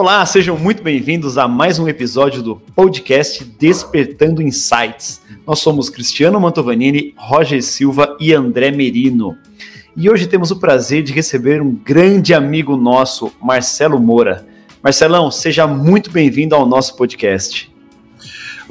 Olá, sejam muito bem-vindos a mais um episódio do podcast Despertando Insights. Nós somos Cristiano Mantovanini, Roger Silva e André Merino. E hoje temos o prazer de receber um grande amigo nosso, Marcelo Moura. Marcelão, seja muito bem-vindo ao nosso podcast.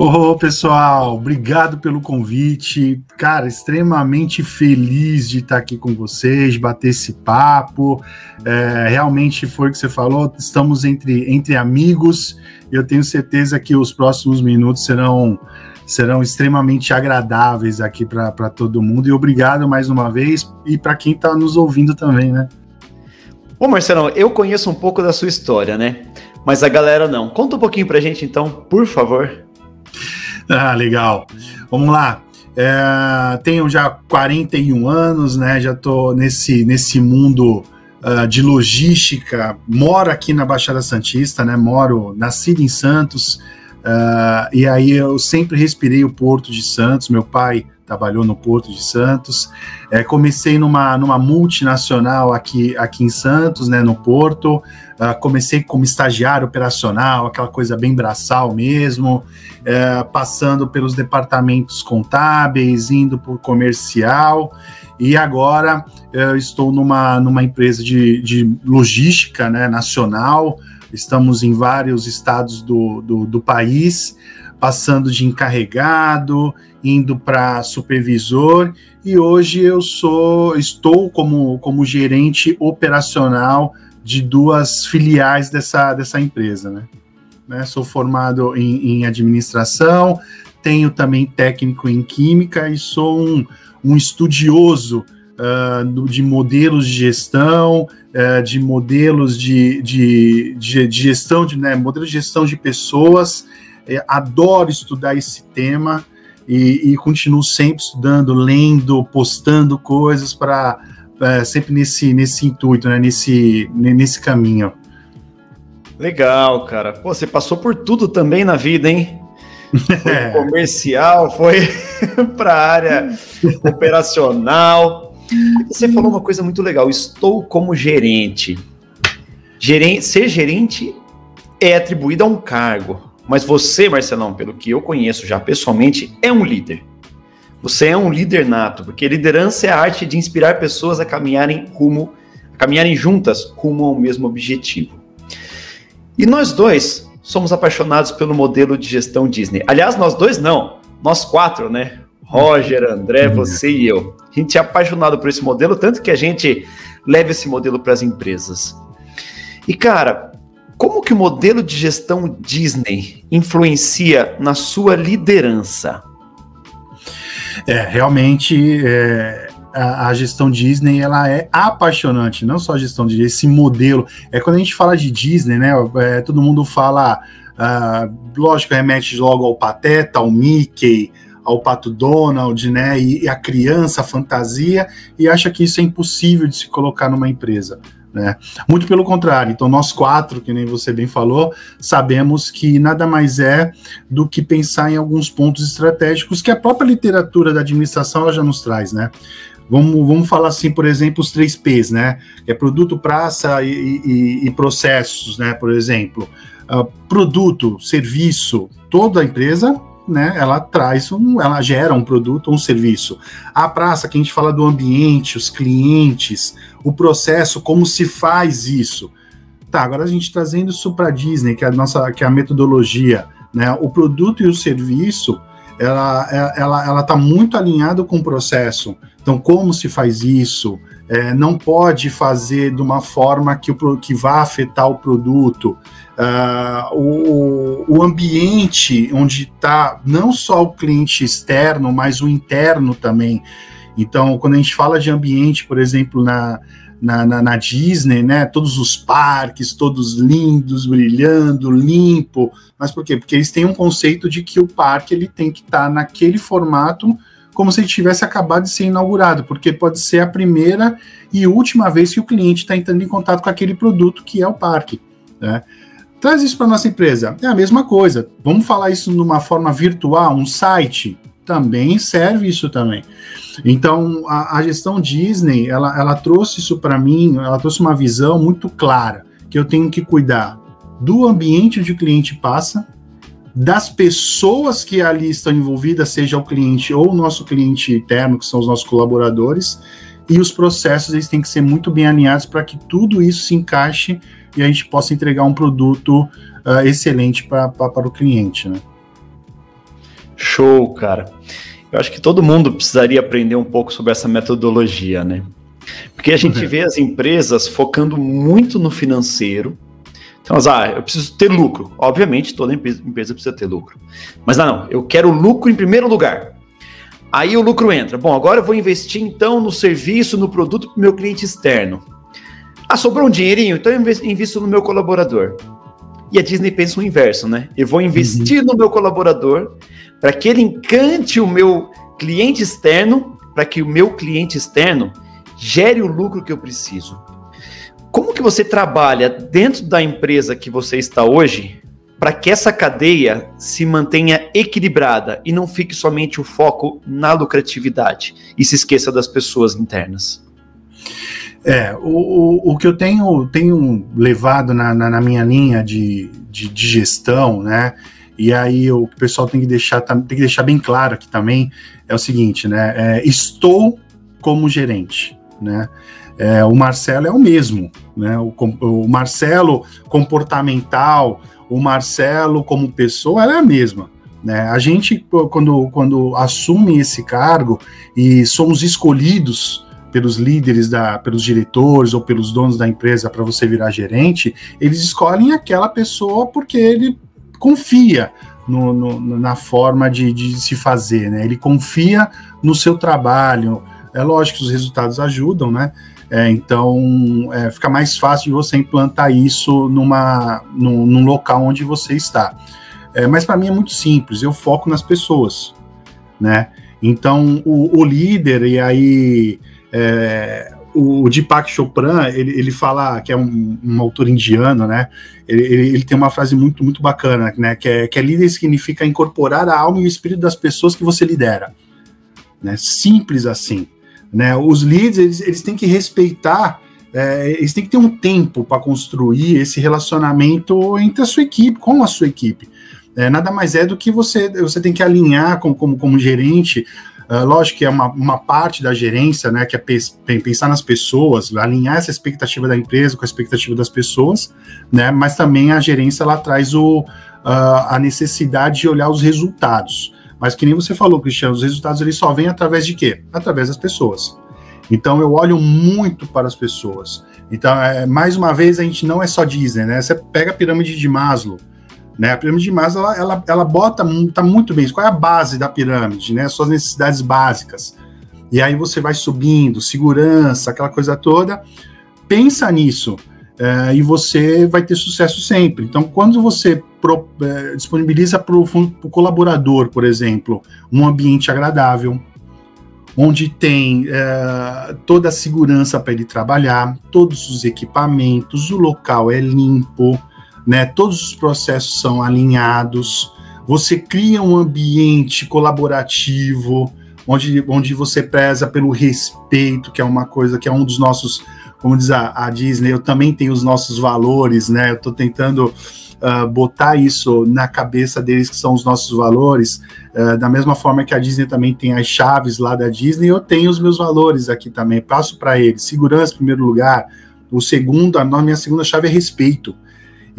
Ô, pessoal, obrigado pelo convite. Cara, extremamente feliz de estar aqui com vocês, bater esse papo. É, realmente foi o que você falou, estamos entre, entre amigos. Eu tenho certeza que os próximos minutos serão, serão extremamente agradáveis aqui para todo mundo. E obrigado mais uma vez e para quem está nos ouvindo também, né? Ô, Marcelão, eu conheço um pouco da sua história, né? Mas a galera não. Conta um pouquinho pra gente, então, por favor. Ah, legal. Vamos lá. É, tenho já 41 anos, né? Já estou nesse, nesse mundo uh, de logística. Moro aqui na Baixada Santista, né? Moro, nascido em Santos. Uh, e aí eu sempre respirei o Porto de Santos. Meu pai trabalhou no Porto de Santos. É, comecei numa, numa multinacional aqui, aqui em Santos, né, no Porto. Uh, comecei como estagiário operacional, aquela coisa bem braçal mesmo, é, passando pelos departamentos contábeis, indo por comercial. E agora eu estou numa, numa empresa de, de logística né, nacional. Estamos em vários estados do, do, do país passando de encarregado, indo para supervisor e hoje eu sou estou como, como gerente operacional de duas filiais dessa, dessa empresa, né? né? Sou formado em, em administração, tenho também técnico em química e sou um, um estudioso uh, de modelos de gestão, uh, de modelos de, de, de, de gestão de né, modelos de gestão de pessoas é, adoro estudar esse tema e, e, continuo sempre estudando, lendo, postando coisas para é, sempre nesse, nesse intuito, né, nesse, nesse caminho. Legal, cara. Pô, você passou por tudo também na vida, hein? Foi comercial, foi para a área operacional. Você falou uma coisa muito legal. Estou como gerente. gerente ser gerente é atribuído a um cargo. Mas você, Marcelão, pelo que eu conheço já pessoalmente, é um líder. Você é um líder nato, porque liderança é a arte de inspirar pessoas a caminharem rumo, a caminharem juntas rumo ao mesmo objetivo. E nós dois somos apaixonados pelo modelo de gestão Disney. Aliás, nós dois não, nós quatro, né? Roger, André, uhum. você e eu. A gente é apaixonado por esse modelo, tanto que a gente leva esse modelo para as empresas. E cara, como que o modelo de gestão Disney influencia na sua liderança? É, realmente é, a, a, gestão Disney ela é apaixonante, não só a gestão de esse modelo. É quando a gente fala de Disney, né? É, todo mundo fala, uh, lógico, remete logo ao Pateta, ao Mickey, ao Pato Donald, né? E, e a criança, a fantasia, e acha que isso é impossível de se colocar numa empresa. Né? Muito pelo contrário, então nós quatro, que nem você bem falou, sabemos que nada mais é do que pensar em alguns pontos estratégicos que a própria literatura da administração já nos traz, né? Vamos, vamos falar assim, por exemplo, os três P's, né? É produto, praça e, e, e processos, né? Por exemplo, uh, produto, serviço, toda empresa né, ela traz um, ela gera um produto, um serviço. A praça, que a gente fala do ambiente, os clientes, o processo, como se faz isso. Tá, agora a gente trazendo isso para Disney, que é a nossa, que é a metodologia, né? O produto e o serviço, ela, ela, ela está muito alinhado com o processo. Então, como se faz isso? É, não pode fazer de uma forma que, o, que vá afetar o produto. Uh, o, o ambiente onde está não só o cliente externo, mas o interno também. Então, quando a gente fala de ambiente, por exemplo, na, na, na, na, Disney, né? Todos os parques, todos lindos, brilhando, limpo. Mas por quê? Porque eles têm um conceito de que o parque ele tem que estar tá naquele formato como se ele tivesse acabado de ser inaugurado, porque pode ser a primeira e última vez que o cliente está entrando em contato com aquele produto que é o parque. Né? Traz isso para nossa empresa. É a mesma coisa. Vamos falar isso numa forma virtual, um site também serve isso também. Então a, a gestão Disney ela, ela trouxe isso para mim, ela trouxe uma visão muito clara que eu tenho que cuidar do ambiente onde o cliente passa, das pessoas que ali estão envolvidas, seja o cliente ou o nosso cliente interno, que são os nossos colaboradores, e os processos eles têm que ser muito bem alinhados para que tudo isso se encaixe e a gente possa entregar um produto uh, excelente para o cliente, né? Show, cara. Eu acho que todo mundo precisaria aprender um pouco sobre essa metodologia, né? Porque a gente uhum. vê as empresas focando muito no financeiro. Então, ah, eu preciso ter lucro. Obviamente, toda empresa, empresa precisa ter lucro. Mas não, não, eu quero lucro em primeiro lugar. Aí o lucro entra. Bom, agora eu vou investir então no serviço, no produto para o meu cliente externo. Ah, sobrou um dinheirinho, então eu invisto no meu colaborador. E a Disney pensa o inverso, né? Eu vou investir uhum. no meu colaborador para que ele encante o meu cliente externo, para que o meu cliente externo gere o lucro que eu preciso. Como que você trabalha dentro da empresa que você está hoje para que essa cadeia se mantenha equilibrada e não fique somente o foco na lucratividade e se esqueça das pessoas internas? É, o, o, o que eu tenho, tenho levado na, na, na minha linha de, de, de, gestão, né? E aí o pessoal tem que deixar, tem que deixar bem claro aqui também é o seguinte, né? É, estou como gerente, né? É, o Marcelo é o mesmo, né? O, o Marcelo comportamental, o Marcelo como pessoa, ela é a mesma. Né? A gente, quando, quando assume esse cargo e somos escolhidos pelos líderes, da, pelos diretores ou pelos donos da empresa para você virar gerente, eles escolhem aquela pessoa porque ele confia no, no, na forma de, de, se fazer, né? Ele confia no seu trabalho. É lógico que os resultados ajudam, né? É, então é, fica mais fácil de você implantar isso numa, num, num local onde você está. É, mas para mim é muito simples, eu foco nas pessoas, né? Então o, o líder, e aí é, o, Deepak Chopra, ele, ele fala, que é um, um autor indiano, né? Ele, ele, tem uma frase muito, muito bacana, né? Que é, que é líder significa incorporar a alma e o espírito das pessoas que você lidera. Né? Simples assim. Né? Os líderes, eles, eles têm que respeitar, é, eles têm que ter um tempo para construir esse relacionamento entre a sua equipe, com a sua equipe. É, nada mais é do que você, você tem que alinhar com, como, como gerente Uh, lógico que é uma, uma parte da gerência, né, que é pensar nas pessoas, alinhar essa expectativa da empresa com a expectativa das pessoas, né, mas também a gerência ela traz o, uh, a necessidade de olhar os resultados. Mas que nem você falou, Cristiano, os resultados eles só vêm através de quê? Através das pessoas. Então eu olho muito para as pessoas. Então, é, mais uma vez, a gente não é só Disney, né? Você pega a pirâmide de Maslow, né? A pirâmide de Maslow, ela, ela, ela bota, tá muito bem, qual é a base da pirâmide, né? Suas necessidades básicas. E aí você vai subindo, segurança, aquela coisa toda. Pensa nisso é, e você vai ter sucesso sempre. Então, quando você pro, é, disponibiliza para o colaborador, por exemplo, um ambiente agradável, onde tem é, toda a segurança para ele trabalhar, todos os equipamentos, o local é limpo, né? Todos os processos são alinhados. Você cria um ambiente colaborativo, onde, onde você preza pelo respeito, que é uma coisa que é um dos nossos, como diz a, a Disney, eu também tenho os nossos valores, né? Eu estou tentando uh, botar isso na cabeça deles, que são os nossos valores, uh, da mesma forma que a Disney também tem as chaves lá da Disney, eu tenho os meus valores aqui também, passo para eles. Segurança em primeiro lugar. O segundo, a minha segunda chave é respeito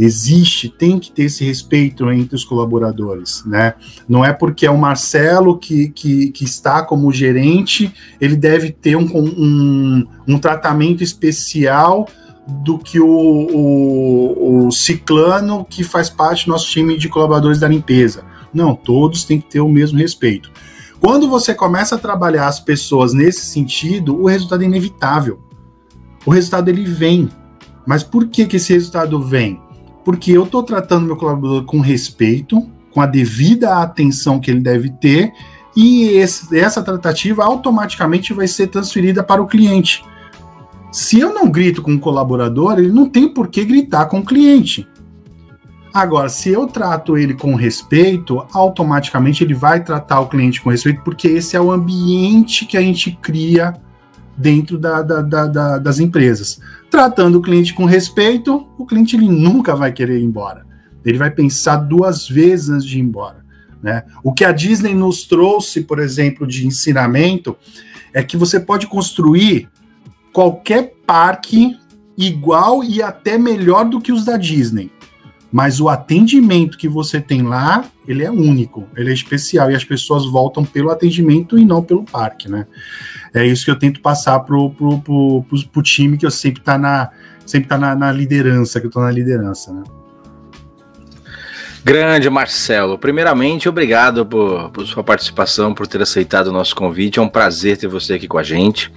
existe, tem que ter esse respeito entre os colaboradores, né? Não é porque é o Marcelo que, que, que está como gerente, ele deve ter um, um, um tratamento especial do que o, o, o, ciclano que faz parte do nosso time de colaboradores da limpeza. Não, todos têm que ter o mesmo respeito. Quando você começa a trabalhar as pessoas nesse sentido, o resultado é inevitável. O resultado ele vem. Mas por que, que esse resultado vem? Porque eu estou tratando meu colaborador com respeito, com a devida atenção que ele deve ter, e esse, essa tratativa automaticamente vai ser transferida para o cliente. Se eu não grito com o colaborador, ele não tem por que gritar com o cliente. Agora, se eu trato ele com respeito, automaticamente ele vai tratar o cliente com respeito, porque esse é o ambiente que a gente cria dentro da, da, da, das empresas. Tratando o cliente com respeito, o cliente ele nunca vai querer ir embora. Ele vai pensar duas vezes antes de ir embora. Né? O que a Disney nos trouxe, por exemplo, de ensinamento, é que você pode construir qualquer parque igual e até melhor do que os da Disney. Mas o atendimento que você tem lá, ele é único, ele é especial e as pessoas voltam pelo atendimento e não pelo parque, né? É isso que eu tento passar pro, pro, pro, pro, pro time que eu sempre tá na sempre tá na, na liderança, que eu tô na liderança, né? Grande Marcelo, primeiramente, obrigado por, por, sua participação, por ter aceitado o nosso convite. É um prazer ter você aqui com a gente.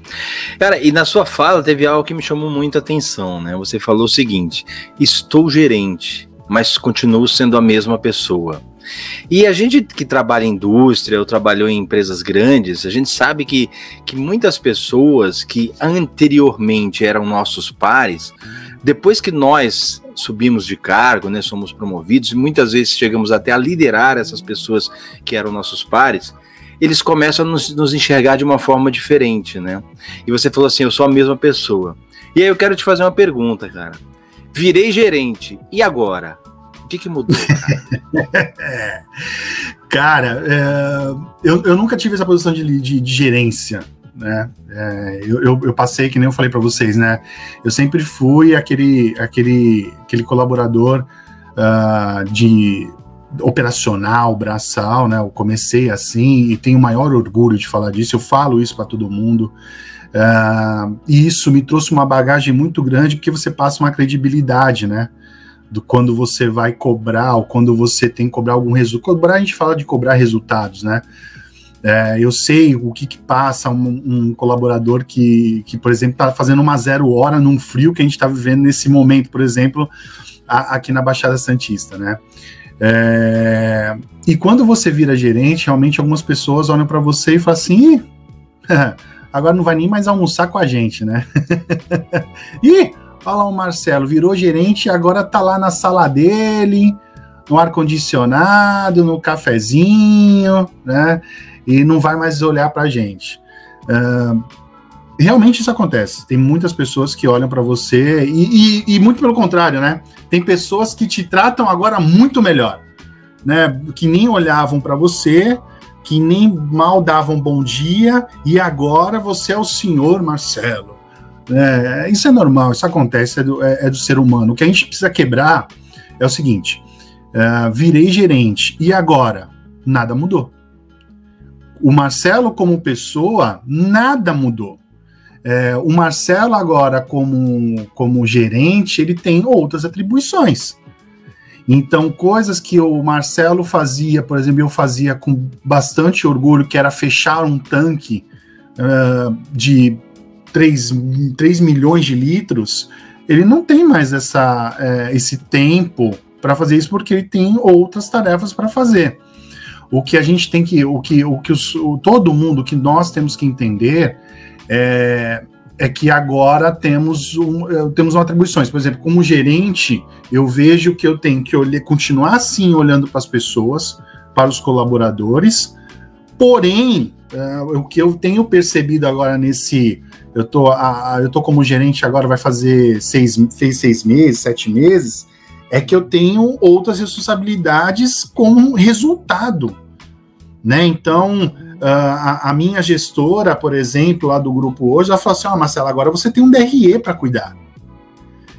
Cara, e na sua fala teve algo que me chamou muita atenção, né? Você falou o seguinte: estou gerente, mas continuo sendo a mesma pessoa. E a gente que trabalha em indústria ou trabalhou em empresas grandes, a gente sabe que, que muitas pessoas que anteriormente eram nossos pares, depois que nós subimos de cargo, né, somos promovidos e muitas vezes chegamos até a liderar essas pessoas que eram nossos pares, eles começam a nos, nos, enxergar de uma forma diferente, né? E você falou assim, eu sou a mesma pessoa. E aí eu quero te fazer uma pergunta, cara. Virei gerente, e agora? Que, que mudou, cara? cara, é, eu, eu nunca tive essa posição de, de, de gerência, né? É, eu, eu, eu, passei, que nem eu falei para vocês, né? Eu sempre fui aquele, aquele, aquele colaborador uh, de operacional, braçal, né? Eu comecei assim e tenho o maior orgulho de falar disso. Eu falo isso para todo mundo. Uh, e isso me trouxe uma bagagem muito grande porque você passa uma credibilidade, né? Do quando você vai cobrar ou quando você tem que cobrar algum resultado. Cobrar, a gente fala de cobrar resultados, né? É, eu sei o que, que passa um, um, colaborador que, que, por exemplo, está fazendo uma zero hora num frio que a gente está vivendo nesse momento, por exemplo, a, aqui na Baixada Santista, né? É, e quando você vira gerente, realmente algumas pessoas olham para você e falam assim: agora não vai nem mais almoçar com a gente, né? Ih, olha lá o Marcelo, virou gerente e agora tá lá na sala dele, no ar-condicionado, no cafezinho, né? e não vai mais olhar para a gente. Uh, realmente isso acontece. Tem muitas pessoas que olham para você e, e, e, muito pelo contrário, né? Tem pessoas que te tratam agora muito melhor, né? Que nem olhavam para você, que nem mal davam bom dia e agora você é o senhor Marcelo. É, isso é normal, isso acontece, é do, é, é do, ser humano. O que a gente precisa quebrar é o seguinte: uh, virei gerente e agora nada mudou o Marcelo, como pessoa, nada mudou. É, o Marcelo, agora, como, como gerente, ele tem outras atribuições. Então, coisas que o Marcelo fazia, por exemplo, eu fazia com bastante orgulho, que era fechar um tanque uh, de 3, 3 milhões de litros, ele não tem mais essa, uh, esse tempo para fazer isso, porque ele tem outras tarefas para fazer. O que a gente tem que, o que, o que os, o, todo mundo, o que nós temos que entender é, é que agora temos, um, é, temos atribuições. Por exemplo, como gerente, eu vejo que eu tenho que olhar, continuar assim olhando para as pessoas, para os colaboradores, porém, é, o que eu tenho percebido agora nesse. Eu tô, a, eu tô como gerente agora, vai fazer seis, fez seis meses, sete meses, é que eu tenho outras responsabilidades como resultado né? Então, a, a, minha gestora, por exemplo, lá do grupo hoje, ela falou assim: Ó, oh, Marcelo, agora você tem um DRE para cuidar.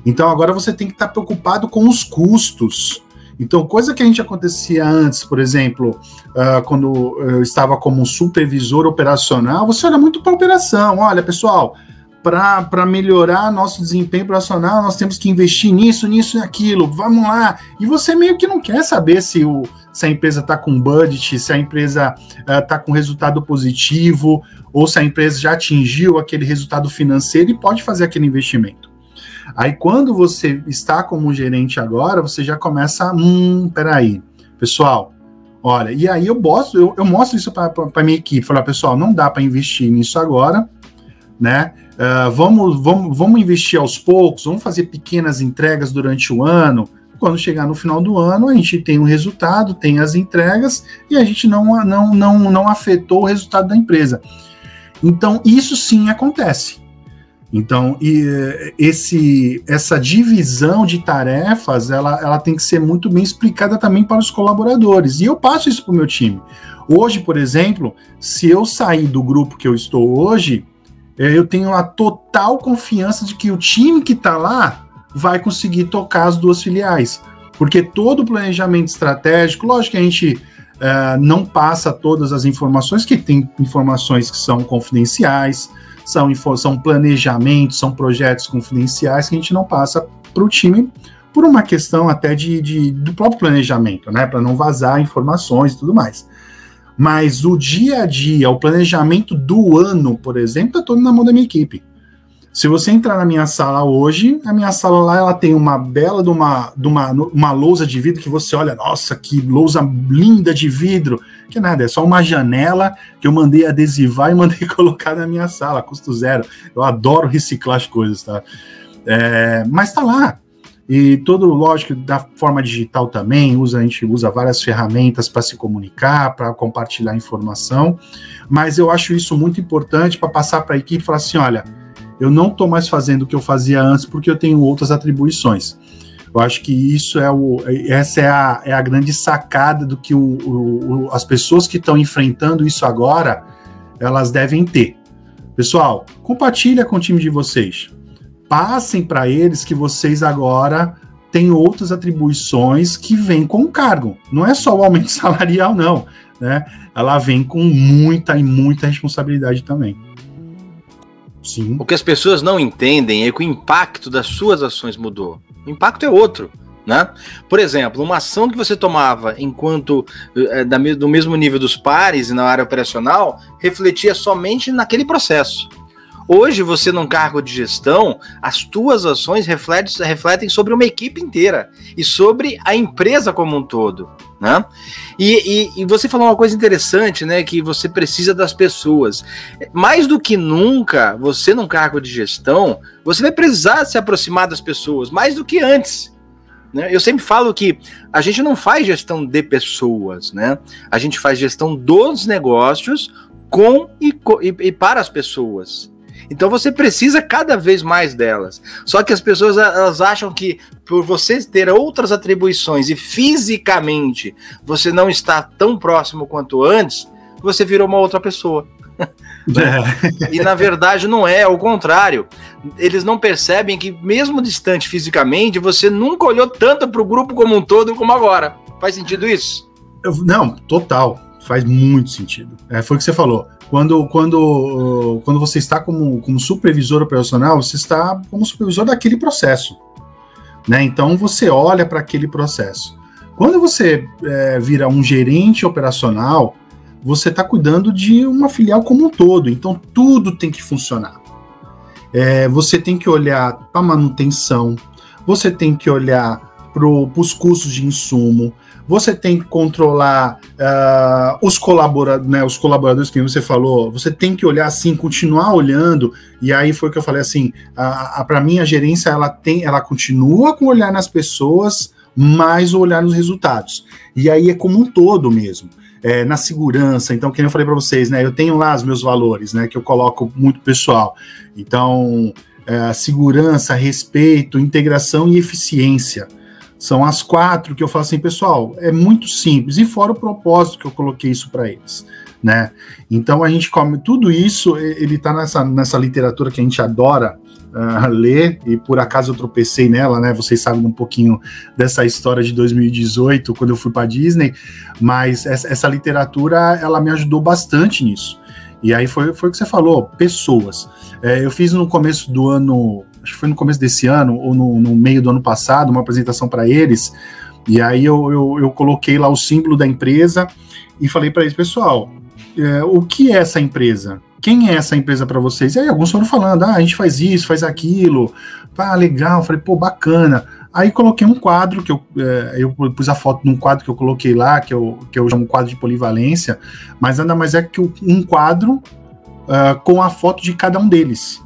Então, agora você tem que estar tá preocupado com os custos. Então, coisa que a gente acontecia antes, por exemplo, uh, quando eu estava como supervisor operacional, você olha muito para a operação. Olha, pessoal, para melhorar nosso desempenho operacional, nós temos que investir nisso, nisso e aquilo. Vamos lá. E você meio que não quer saber se, o, se a empresa está com budget, se a empresa está uh, com resultado positivo, ou se a empresa já atingiu aquele resultado financeiro e pode fazer aquele investimento. Aí, quando você está como gerente agora, você já começa, hum, peraí, pessoal, olha, e aí eu mostro, eu, eu mostro isso para minha equipe, falar, pessoal, não dá para investir nisso agora, né? Uh, vamos, vamos, vamos investir aos poucos, vamos fazer pequenas entregas durante o ano. Quando chegar no final do ano, a gente tem o um resultado, tem as entregas e a gente não, não, não, não afetou o resultado da empresa. Então, isso sim acontece. Então, e, esse, essa divisão de tarefas, ela, ela tem que ser muito bem explicada também para os colaboradores. E eu passo isso para o meu time. Hoje, por exemplo, se eu sair do grupo que eu estou hoje, é, eu tenho a total confiança de que o time que está lá vai conseguir tocar as duas filiais. Porque todo o planejamento estratégico, lógico que a gente uh, não passa todas as informações, que tem informações que são confidenciais, são, são planejamentos, são projetos confidenciais que a gente não passa para o time por uma questão até de, de do próprio planejamento, né? Para não vazar informações e tudo mais. Mas o dia a dia, o planejamento do ano, por exemplo, está todo na mão da minha equipe. Se você entrar na minha sala hoje, a minha sala lá ela tem uma bela de uma, de uma, uma lousa de vidro que você olha, nossa, que lousa linda de vidro. Que nada, é só uma janela que eu mandei adesivar e mandei colocar na minha sala, custo zero. Eu adoro reciclar as coisas, tá? É, mas tá lá. E todo, lógico, da forma digital também, usa, a gente usa várias ferramentas para se comunicar, para compartilhar informação. Mas eu acho isso muito importante para passar para a equipe e falar assim: olha eu não estou mais fazendo o que eu fazia antes porque eu tenho outras atribuições. Eu acho que isso é o, essa é a, é a grande sacada do que o, o, as pessoas que estão enfrentando isso agora elas devem ter. Pessoal, compartilha com o time de vocês. Passem para eles que vocês agora têm outras atribuições que vêm com o cargo. Não é só o aumento salarial, não. Né? Ela vem com muita e muita responsabilidade também. Sim. O que as pessoas não entendem é que o impacto das suas ações mudou. O impacto é outro. Né? Por exemplo, uma ação que você tomava enquanto é, da, do mesmo nível dos pares e na área operacional refletia somente naquele processo. Hoje, você num cargo de gestão, as tuas ações refletem, refletem sobre uma equipe inteira e sobre a empresa como um todo. Né? E, e, e, você falou uma coisa interessante, né? Que você precisa das pessoas. Mais do que nunca, você num cargo de gestão, você vai precisar se aproximar das pessoas, mais do que antes. Né? Eu sempre falo que a gente não faz gestão de pessoas, né? A gente faz gestão dos negócios com e, e, e para as pessoas. Então você precisa cada vez mais delas. Só que as pessoas elas acham que por você ter outras atribuições e fisicamente você não está tão próximo quanto antes, você virou uma outra pessoa. É. e na verdade não é, ao contrário. Eles não percebem que, mesmo distante fisicamente, você nunca olhou tanto para o grupo como um todo como agora. Faz sentido isso? não, total. Faz muito sentido. É, foi o que você falou. Quando, quando, quando você está como, como supervisor operacional, você está como supervisor daquele processo. Né? Então você olha para aquele processo. Quando você é, vira um gerente operacional, você está cuidando de uma filial como um todo. Então tudo tem que funcionar. É, você tem que olhar para manutenção, você tem que olhar para os custos de insumo, você tem que controlar uh, os, colabora né, os colaboradores que você falou, você tem que olhar assim, continuar olhando, e aí foi o que eu falei assim, para mim a gerência ela tem, ela continua com o olhar nas pessoas, mais o olhar nos resultados. E aí é como um todo mesmo. É, na segurança, então, que eu falei para vocês, né? Eu tenho lá os meus valores, né? Que eu coloco muito pessoal. Então, é, segurança, respeito, integração e eficiência. São as quatro que eu falo assim, pessoal, é muito simples, e fora o propósito que eu coloquei isso para eles. Né? Então a gente come tudo isso, ele está nessa, nessa literatura que a gente adora uh, ler, e por acaso eu tropecei nela, né? Vocês sabem um pouquinho dessa história de 2018, quando eu fui para Disney, mas essa, essa, literatura ela me ajudou bastante nisso. E aí foi, foi o que você falou, pessoas. É, eu fiz no começo do ano acho que foi no começo desse ano, ou no, no meio do ano passado, uma apresentação para eles. E aí eu, eu, eu, coloquei lá o símbolo da empresa e falei para eles, pessoal, é, o que é essa empresa? Quem é essa empresa para vocês? E aí alguns foram falando, ah, a gente faz isso, faz aquilo. Ah, legal. falei, pô, bacana. Aí coloquei um quadro, que eu, é, eu pus a foto num quadro que eu coloquei lá, que eu, que eu chamo quadro de polivalência, mas nada mais é que um quadro uh, com a foto de cada um deles.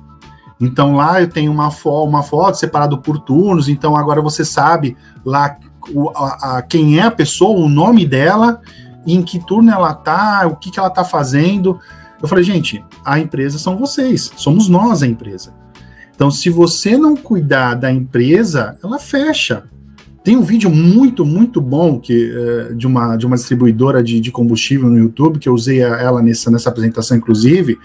Então lá eu tenho uma, fo uma foto separado por turnos, então agora você sabe lá o, a, a, quem é a pessoa, o nome dela, em que turno ela tá, o que, que ela tá fazendo. Eu falei, gente, a empresa são vocês, somos nós a empresa. Então, se você não cuidar da empresa, ela fecha. Tem um vídeo muito, muito bom que, é, de, uma, de uma distribuidora de, de combustível no YouTube, que eu usei ela nessa, nessa apresentação, inclusive,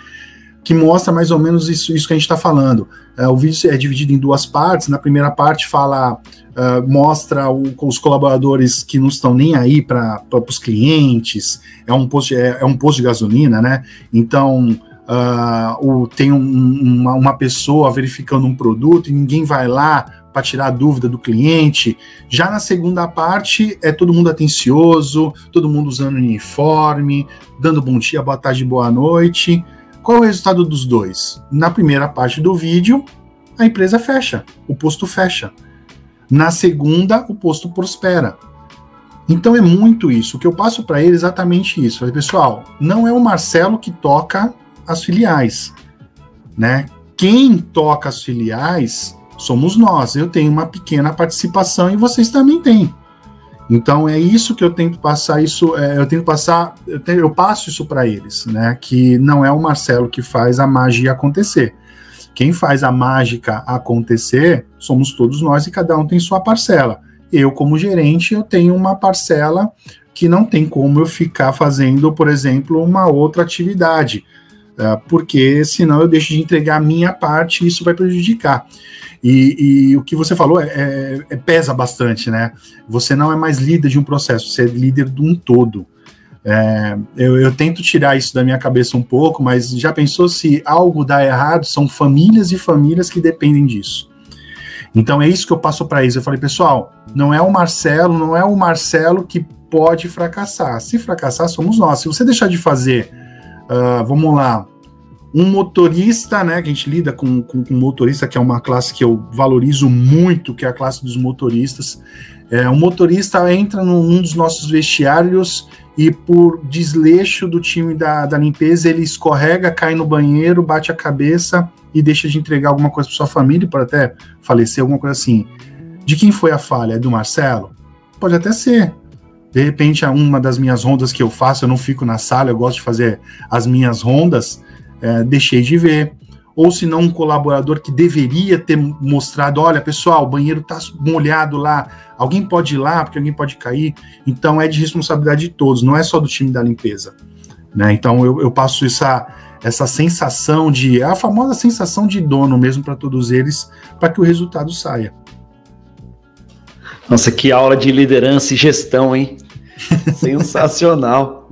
que mostra mais ou menos isso, isso que a gente está falando. É, o vídeo é dividido em duas partes. Na primeira parte fala, uh, mostra o, os colaboradores que não estão nem aí para os clientes. É um posto, é, é, um posto de gasolina, né? Então uh, o, tem um, uma, uma pessoa verificando um produto e ninguém vai lá para tirar a dúvida do cliente. Já na segunda parte, é todo mundo atencioso, todo mundo usando uniforme, dando bom dia, boa tarde, boa noite. Qual é o resultado dos dois? Na primeira parte do vídeo, a empresa fecha, o posto fecha. Na segunda, o posto prospera. Então é muito isso. O que eu passo para ele é exatamente isso. Falei, pessoal, não é o Marcelo que toca as filiais, né? Quem toca as filiais somos nós. Eu tenho uma pequena participação e vocês também têm. Então é isso que eu tento passar isso, é, eu tento passar, eu, tenho, eu passo isso para eles, né? Que não é o Marcelo que faz a magia acontecer. Quem faz a mágica acontecer somos todos nós e cada um tem sua parcela. Eu, como gerente, eu tenho uma parcela que não tem como eu ficar fazendo, por exemplo, uma outra atividade, porque senão eu deixo de entregar a minha parte e isso vai prejudicar. E, e, o que você falou é, é, é, pesa bastante, né? Você não é mais líder de um processo, você é líder de um todo. É, eu, eu, tento tirar isso da minha cabeça um pouco, mas já pensou se algo dá errado? São famílias e famílias que dependem disso. Então é isso que eu passo para eles. Eu falei, pessoal, não é o Marcelo, não é o Marcelo que pode fracassar. Se fracassar, somos nós. Se você deixar de fazer, uh, vamos lá, um motorista, né, que a gente lida com, com, com, motorista, que é uma classe que eu valorizo muito, que é a classe dos motoristas. É, um motorista entra num, dos nossos vestiários e por desleixo do time da, da limpeza, ele escorrega, cai no banheiro, bate a cabeça e deixa de entregar alguma coisa para sua família, pode até falecer, alguma coisa assim. De quem foi a falha? É do Marcelo? Pode até ser. De repente, uma das minhas rondas que eu faço, eu não fico na sala, eu gosto de fazer as minhas rondas é, deixei de ver. Ou se não, um colaborador que deveria ter mostrado: olha, pessoal, o banheiro está molhado lá, alguém pode ir lá, porque alguém pode cair. Então é de responsabilidade de todos, não é só do time da limpeza. Né? Então eu, eu passo essa, essa sensação de. É a famosa sensação de dono mesmo para todos eles, para que o resultado saia. Nossa, que aula de liderança e gestão, hein? Sensacional.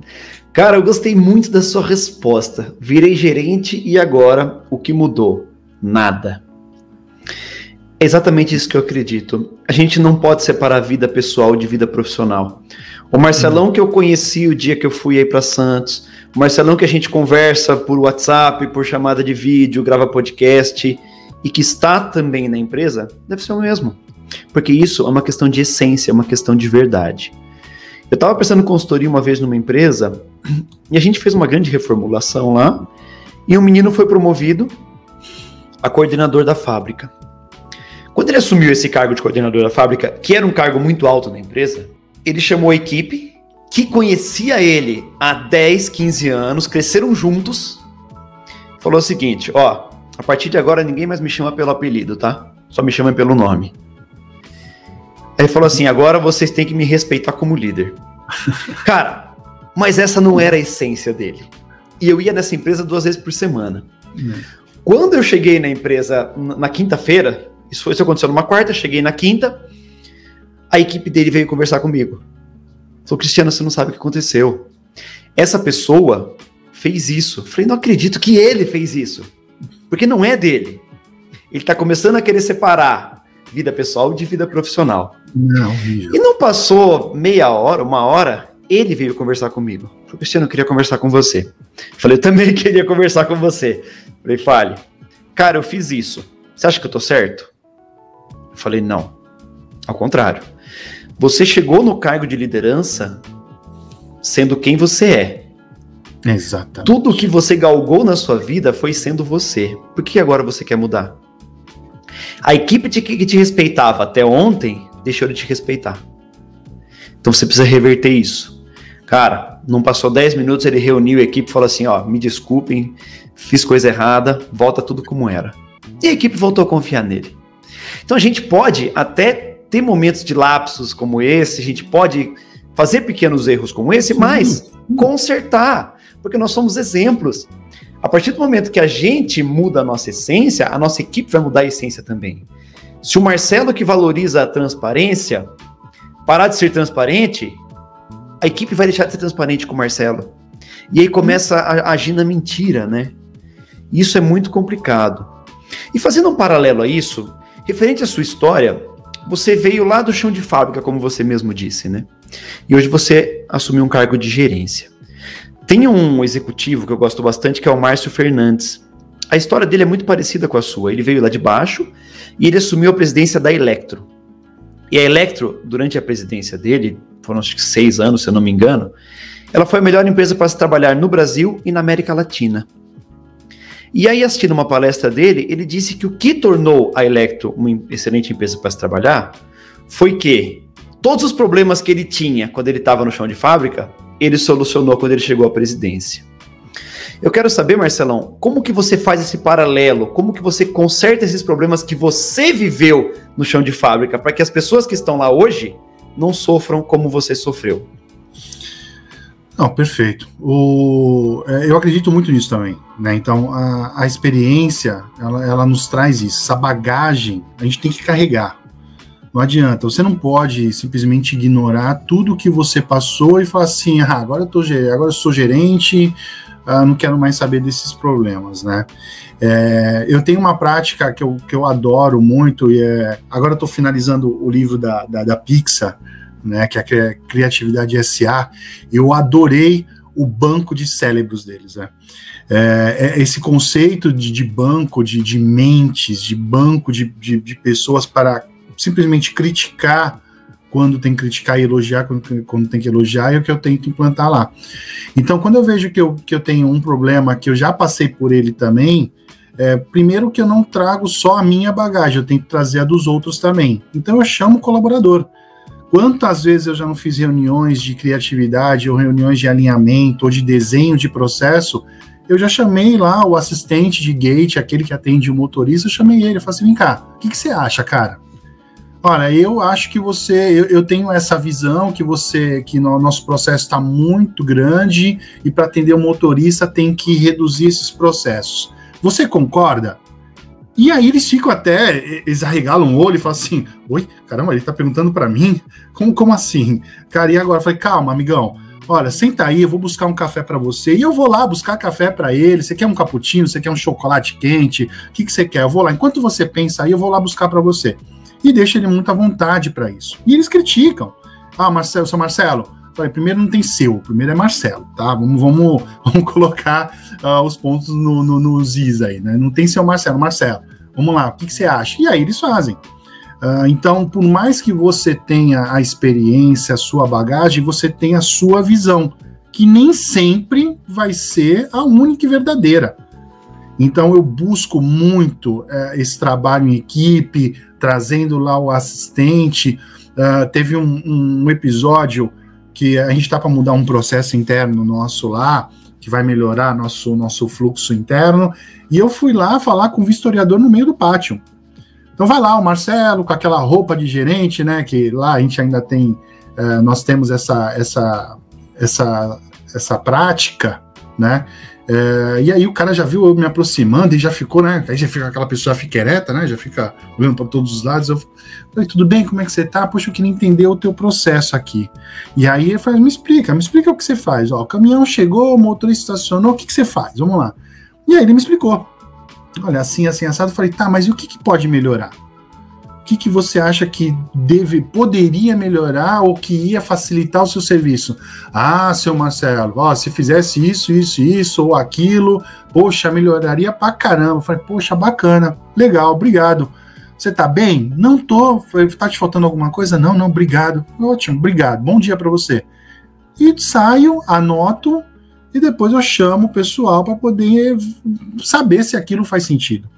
Cara, eu gostei muito da sua resposta. Virei gerente e agora o que mudou? Nada. É exatamente isso que eu acredito. A gente não pode separar vida pessoal de vida profissional. O Marcelão uhum. que eu conheci o dia que eu fui aí para Santos, o Marcelão que a gente conversa por WhatsApp, por chamada de vídeo, grava podcast e que está também na empresa, deve ser o mesmo. Porque isso é uma questão de essência, é uma questão de verdade. Eu estava prestando consultoria uma vez numa empresa e a gente fez uma grande reformulação lá e um menino foi promovido a coordenador da fábrica. Quando ele assumiu esse cargo de coordenador da fábrica, que era um cargo muito alto na empresa, ele chamou a equipe que conhecia ele há 10, 15 anos, cresceram juntos. Falou o seguinte: ó, a partir de agora ninguém mais me chama pelo apelido, tá? Só me chama pelo nome. Aí falou assim: agora vocês têm que me respeitar como líder. Cara, mas essa não era a essência dele. E eu ia nessa empresa duas vezes por semana. Uhum. Quando eu cheguei na empresa na quinta-feira, isso, foi, isso aconteceu numa quarta, cheguei na quinta, a equipe dele veio conversar comigo. Falou, Cristiano, você não sabe o que aconteceu. Essa pessoa fez isso. Eu falei, não acredito que ele fez isso. Porque não é dele. Ele está começando a querer separar vida pessoal de vida profissional. Não, e não passou meia hora, uma hora, ele veio conversar comigo. Falei, Cristiano, eu queria conversar com você. Falei, eu também queria conversar com você. Falei, fale. Cara, eu fiz isso. Você acha que eu tô certo? Eu falei, não. Ao contrário. Você chegou no cargo de liderança sendo quem você é. Exatamente. Tudo que você galgou na sua vida foi sendo você. Por que agora você quer mudar? A equipe que te respeitava até ontem deixou de te respeitar. Então você precisa reverter isso. Cara, não passou 10 minutos, ele reuniu a equipe e falou assim: ó, me desculpem, fiz coisa errada, volta tudo como era. E a equipe voltou a confiar nele. Então a gente pode até ter momentos de lapsos como esse, a gente pode fazer pequenos erros como esse, mas consertar, porque nós somos exemplos. A partir do momento que a gente muda a nossa essência, a nossa equipe vai mudar a essência também. Se o Marcelo que valoriza a transparência parar de ser transparente, a equipe vai deixar de ser transparente com o Marcelo. E aí começa a agir na mentira, né? Isso é muito complicado. E fazendo um paralelo a isso, referente à sua história, você veio lá do chão de fábrica, como você mesmo disse, né? E hoje você assumiu um cargo de gerência. Tem um executivo que eu gosto bastante, que é o Márcio Fernandes. A história dele é muito parecida com a sua. Ele veio lá de baixo e ele assumiu a presidência da Electro. E a Electro, durante a presidência dele, foram acho que seis anos, se eu não me engano, ela foi a melhor empresa para se trabalhar no Brasil e na América Latina. E aí, assistindo uma palestra dele, ele disse que o que tornou a Electro uma excelente empresa para se trabalhar foi que todos os problemas que ele tinha quando ele estava no chão de fábrica, ele solucionou quando ele chegou à presidência. Eu quero saber, Marcelão, como que você faz esse paralelo? Como que você conserta esses problemas que você viveu no chão de fábrica para que as pessoas que estão lá hoje não sofram como você sofreu? Não, perfeito. O, é, eu acredito muito nisso também. Né? Então, a, a experiência, ela, ela nos traz isso. Essa bagagem, a gente tem que carregar. Não adianta. Você não pode simplesmente ignorar tudo que você passou e falar assim: ah, agora eu, tô, agora eu sou gerente, ah, não quero mais saber desses problemas, né? É, eu tenho uma prática que eu, que eu adoro muito, e é, agora eu estou finalizando o livro da, da, da Pixar, né, que é a Criatividade SA, eu adorei o banco de cérebros deles. Né? É, é esse conceito de, de banco, de, de, mentes, de banco de, de, de, pessoas para simplesmente criticar quando tem que criticar e elogiar quando, tem que elogiar, é o que eu tento implantar lá. Então, quando eu vejo que eu, que eu tenho um problema, que eu já passei por ele também, é, primeiro que eu não trago só a minha bagagem, eu tenho que trazer a dos outros também. Então eu chamo o colaborador. Quantas vezes eu já não fiz reuniões de criatividade, ou reuniões de alinhamento, ou de desenho de processo? Eu já chamei lá o assistente de gate, aquele que atende o motorista, eu chamei ele, eu falei assim: vem cá, o que, que você acha, cara? Olha, eu acho que você, eu, eu, tenho essa visão que você, que no nosso processo está muito grande e para atender o motorista tem que reduzir esses processos. Você concorda? E aí eles ficam até, eles arregalam o olho e falam assim: Oi, caramba, ele tá perguntando para mim? Como, como assim? Cara, e agora? Eu falei: Calma, amigão. Olha, senta aí, eu vou buscar um café para você. E eu vou lá buscar café para ele. Você quer um cappuccino? Você quer um chocolate quente? O que, que você quer? Eu vou lá. Enquanto você pensa aí, eu vou lá buscar para você. E deixa ele muita vontade para isso. E eles criticam. Ah, Marcelo, seu Marcelo, Falei, primeiro não tem seu, primeiro é Marcelo, tá? Vamos, vamos, vamos colocar uh, os pontos no, no, nos is aí, né? Não tem seu Marcelo, Marcelo. Vamos lá, o que, que você acha? E aí eles fazem. Uh, então, por mais que você tenha a experiência, a sua bagagem, você tem a sua visão, que nem sempre vai ser a única e verdadeira. Então, eu busco muito uh, esse trabalho em equipe, trazendo lá o assistente. Uh, teve um, um episódio que a gente está para mudar um processo interno nosso lá, que vai melhorar nosso, nosso fluxo interno, e eu fui lá falar com o vistoriador no meio do pátio. Então vai lá o Marcelo com aquela roupa de gerente, né? Que lá a gente ainda tem, é, nós temos essa, essa, essa, essa prática, né? É, e aí o cara já viu eu me aproximando e já ficou, né? Aí já fica aquela pessoa fica ereta, né? Já fica olhando para todos os lados. Eu falei, tudo bem, como é que você tá? Poxa, eu queria entender o teu processo aqui. E aí ele faz, me explica, me explica o que você faz. Ó, o caminhão chegou, o motorista estacionou, o que, que você faz? Vamos lá. E aí ele me explicou. Olha, assim, assim, assado. Eu falei, tá, mas e o que, que pode melhorar? O que, que você acha que deve, poderia melhorar ou que ia facilitar o seu serviço? Ah, seu Marcelo, ó, se fizesse isso, isso, isso ou aquilo, poxa, melhoraria pra caramba. Eu falei, poxa, bacana, legal, obrigado. Você tá bem? Não tô. Tá te faltando alguma coisa? Não, não, obrigado. Ótimo, obrigado. Bom dia para você. E saio, anoto e depois eu chamo o pessoal para poder saber se aquilo faz sentido.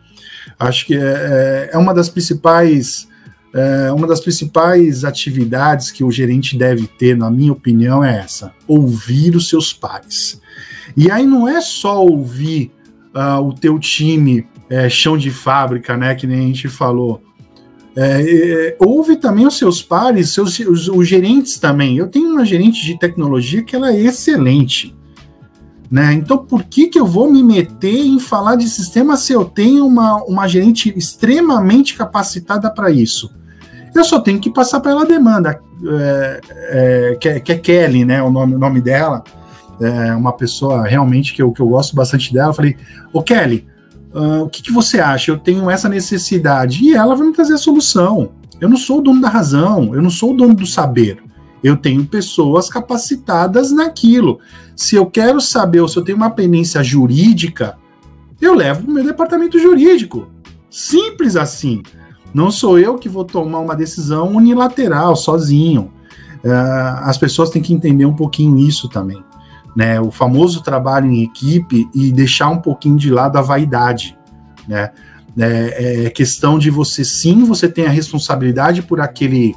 Acho que é, é, é uma das principais é, uma das principais atividades que o gerente deve ter, na minha opinião, é essa: ouvir os seus pares. E aí não é só ouvir uh, o teu time é, chão de fábrica, né? Que nem a gente falou. É, é, houve também os seus pares, seus, os, os, gerentes também. Eu tenho uma gerente de tecnologia que ela é excelente. Né? Então, por que, que eu vou me meter em falar de sistema se eu tenho uma, uma gerente extremamente capacitada para isso? Eu só tenho que passar para ela a demanda, é, é, que, é, que, é Kelly, né? O nome, o nome dela. É uma pessoa realmente que eu, que eu gosto bastante dela. Eu falei, ô Kelly, uh, o que, que você acha? Eu tenho essa necessidade. E ela vai me trazer a solução. Eu não sou o dono da razão, eu não sou o dono do saber. Eu tenho pessoas capacitadas naquilo. Se eu quero saber ou se eu tenho uma pendência jurídica, eu levo para o meu departamento jurídico. Simples assim. Não sou eu que vou tomar uma decisão unilateral, sozinho. Uh, as pessoas têm que entender um pouquinho isso também. Né? O famoso trabalho em equipe e deixar um pouquinho de lado a vaidade. Né? É, é questão de você sim, você tem a responsabilidade por aquele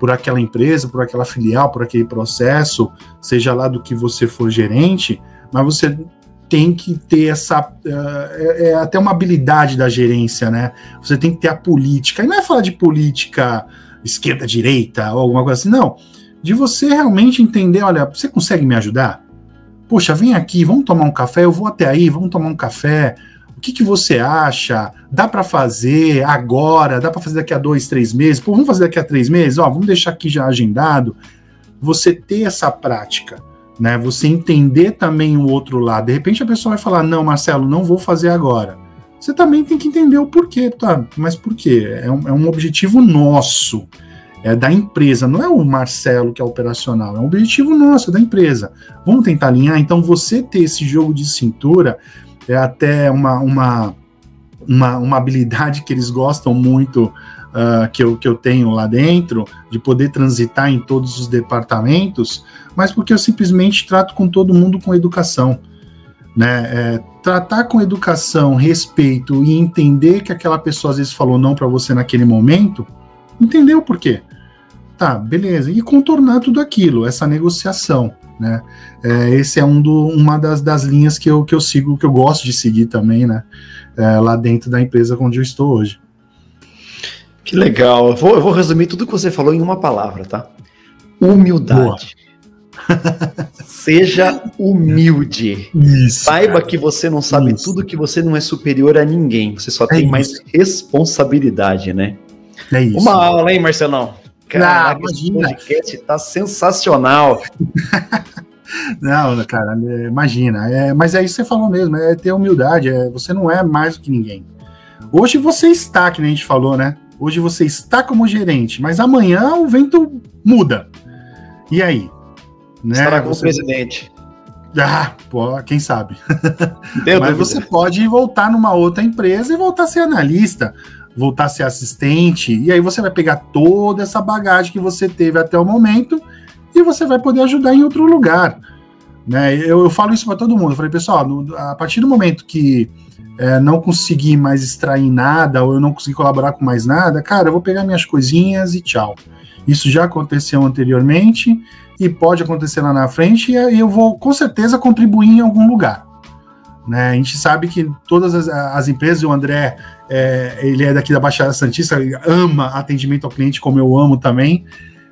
por aquela empresa, por aquela filial, por aquele processo, seja lá do que você for gerente, mas você tem que ter essa. É, é, até uma habilidade da gerência, né? Você tem que ter a política. E não é falar de política esquerda-direita ou alguma coisa assim, não. De você realmente entender: olha, você consegue me ajudar? Poxa, vem aqui, vamos tomar um café, eu vou até aí, vamos tomar um café. O que, que você acha? Dá para fazer agora? Dá para fazer daqui a dois, três meses? Pô, vamos fazer daqui a três meses? Ó, vamos deixar aqui já agendado. Você ter essa prática, né? Você entender também o outro lado. De repente a pessoa vai falar: não, Marcelo, não vou fazer agora. Você também tem que entender o porquê, tá? Mas por quê? É um, é um objetivo nosso é da empresa, não é o Marcelo que é operacional, é um objetivo nosso, é da empresa. Vamos tentar alinhar? Então, você ter esse jogo de cintura é até uma, uma, uma, uma habilidade que eles gostam muito uh, que, eu, que eu tenho lá dentro, de poder transitar em todos os departamentos, mas porque eu simplesmente trato com todo mundo com educação. Né? É, tratar com educação, respeito e entender que aquela pessoa às vezes falou não para você naquele momento, entender o porquê. Tá, beleza. E contornar tudo aquilo, essa negociação. Né? É, esse é um do, uma das, das linhas que eu, que eu sigo, que eu gosto de seguir também, né? É, lá dentro da empresa onde eu estou hoje. Que legal. Eu vou, eu vou resumir tudo que você falou em uma palavra, tá? Humildade. Seja humilde. Isso, Saiba cara. que você não sabe isso. tudo, que você não é superior a ninguém. Você só é tem isso. mais responsabilidade, né? É isso. Uma aula, hein, Marcelão? Cara, ah, esse podcast tá sensacional. Não, cara, imagina. É, mas é isso que você falou mesmo, é ter humildade. É, você não é mais do que ninguém. Hoje você está, que nem a gente falou, né? Hoje você está como gerente, mas amanhã o vento muda. E aí? Né? Estará como você... presidente. Ah, pô, quem sabe? mas você pode voltar numa outra empresa e voltar a ser analista voltar a ser assistente, e aí você vai pegar toda essa bagagem que você teve até o momento e você vai poder ajudar em outro lugar. Né? Eu, eu falo isso para todo mundo. Eu falei, pessoal, no, a partir do momento que é, não conseguir mais extrair nada, ou eu não conseguir colaborar com mais nada, cara, eu vou pegar minhas coisinhas e tchau. Isso já aconteceu anteriormente e pode acontecer lá na frente, e eu vou com certeza contribuir em algum lugar. Né? A gente sabe que todas as, as empresas, o André, é, ele é daqui da Baixada Santista, ama atendimento ao cliente, como eu amo também.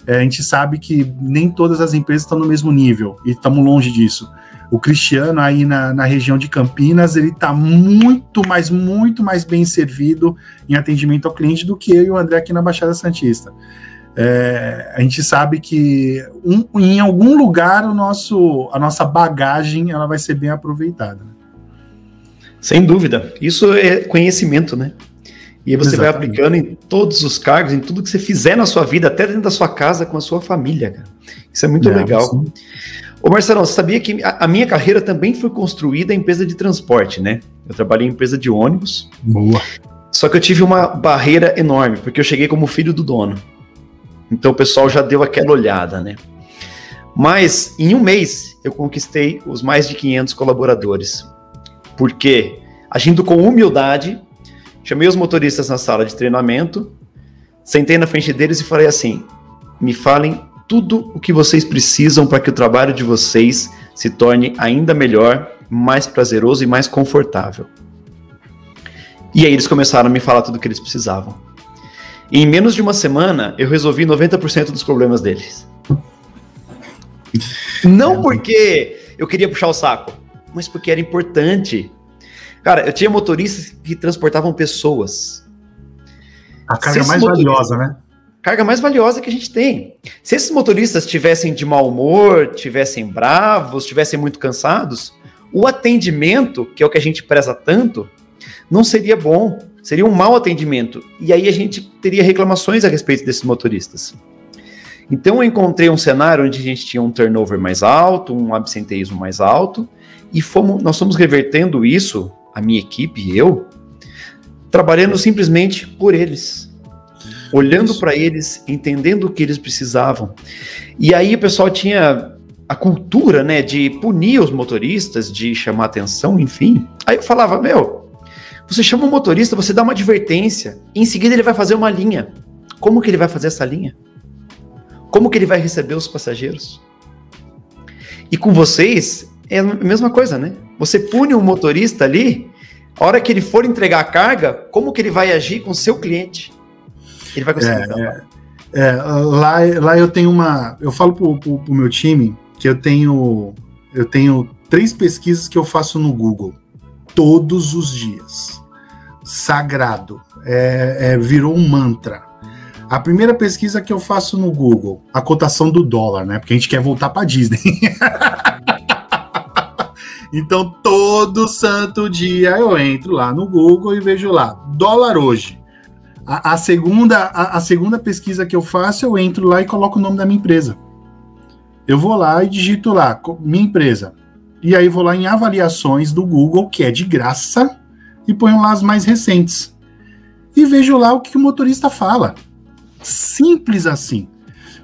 É, a gente sabe que nem todas as empresas estão no mesmo nível e estamos longe disso. O Cristiano aí na, na região de Campinas, ele está muito mais, muito mais bem servido em atendimento ao cliente do que eu e o André aqui na Baixada Santista. É, a gente sabe que um, em algum lugar o nosso, a nossa bagagem ela vai ser bem aproveitada. Sem dúvida. Isso é conhecimento, né? E aí você Exatamente. vai aplicando em todos os cargos, em tudo que você fizer na sua vida, até dentro da sua casa, com a sua família, cara. Isso é muito é, legal. Sim. Ô Marcelo, você sabia que a, a, minha carreira também foi construída em empresa de transporte, né? Eu trabalhei em empresa de ônibus. Boa. Só que eu tive uma barreira enorme, porque eu cheguei como filho do dono. Então o pessoal já deu aquela olhada, né? Mas em um mês eu conquistei os mais de 500 colaboradores. Porque, agindo com humildade, chamei os motoristas na sala de treinamento, sentei na frente deles e falei assim: me falem tudo o que vocês precisam para que o trabalho de vocês se torne ainda melhor, mais prazeroso e mais confortável. E aí eles começaram a me falar tudo o que eles precisavam. E em menos de uma semana, eu resolvi 90% dos problemas deles. Não porque eu queria puxar o saco, mas porque era importante. Cara, eu tinha motoristas que transportavam pessoas. A carga mais valiosa, né? Carga mais valiosa que a gente tem. Se esses motoristas tivessem de mau humor, tivessem bravos, tivessem muito cansados, o atendimento, que é o que a gente preza tanto, não seria bom. Seria um mau atendimento. E aí a gente teria reclamações a respeito desses motoristas. Então eu encontrei um cenário onde a gente tinha um turnover mais alto, um absenteísmo mais alto, e fomos, nós fomos revertendo isso, a minha equipe e eu, trabalhando simplesmente por eles. Olhando para eles, entendendo o que eles precisavam. E aí o pessoal tinha a cultura, né, de punir os motoristas, de chamar atenção, enfim. Aí eu falava, meu, você chama o motorista, você dá uma advertência, em seguida ele vai fazer uma linha. Como que ele vai fazer essa linha? Como que ele vai receber os passageiros? E com vocês é a mesma coisa, né? Você pune um motorista ali, a hora que ele for entregar a carga, como que ele vai agir com o seu cliente? Ele vai conseguir. É, é, é, lá, lá eu tenho uma. Eu falo pro, pro, pro meu time que eu tenho. Eu tenho três pesquisas que eu faço no Google todos os dias. Sagrado. É, é, virou um mantra. A primeira pesquisa que eu faço no Google, a cotação do dólar, né? Porque a gente quer voltar para Disney. então, todo santo dia eu entro lá no Google e vejo lá, dólar hoje. A, a segunda, a, a, segunda pesquisa que eu faço, eu entro lá e coloco o nome da minha empresa. Eu vou lá e digito lá, minha empresa. E aí vou lá em avaliações do Google, que é de graça, e ponho lá as mais recentes. E vejo lá o que o motorista fala. Simples assim.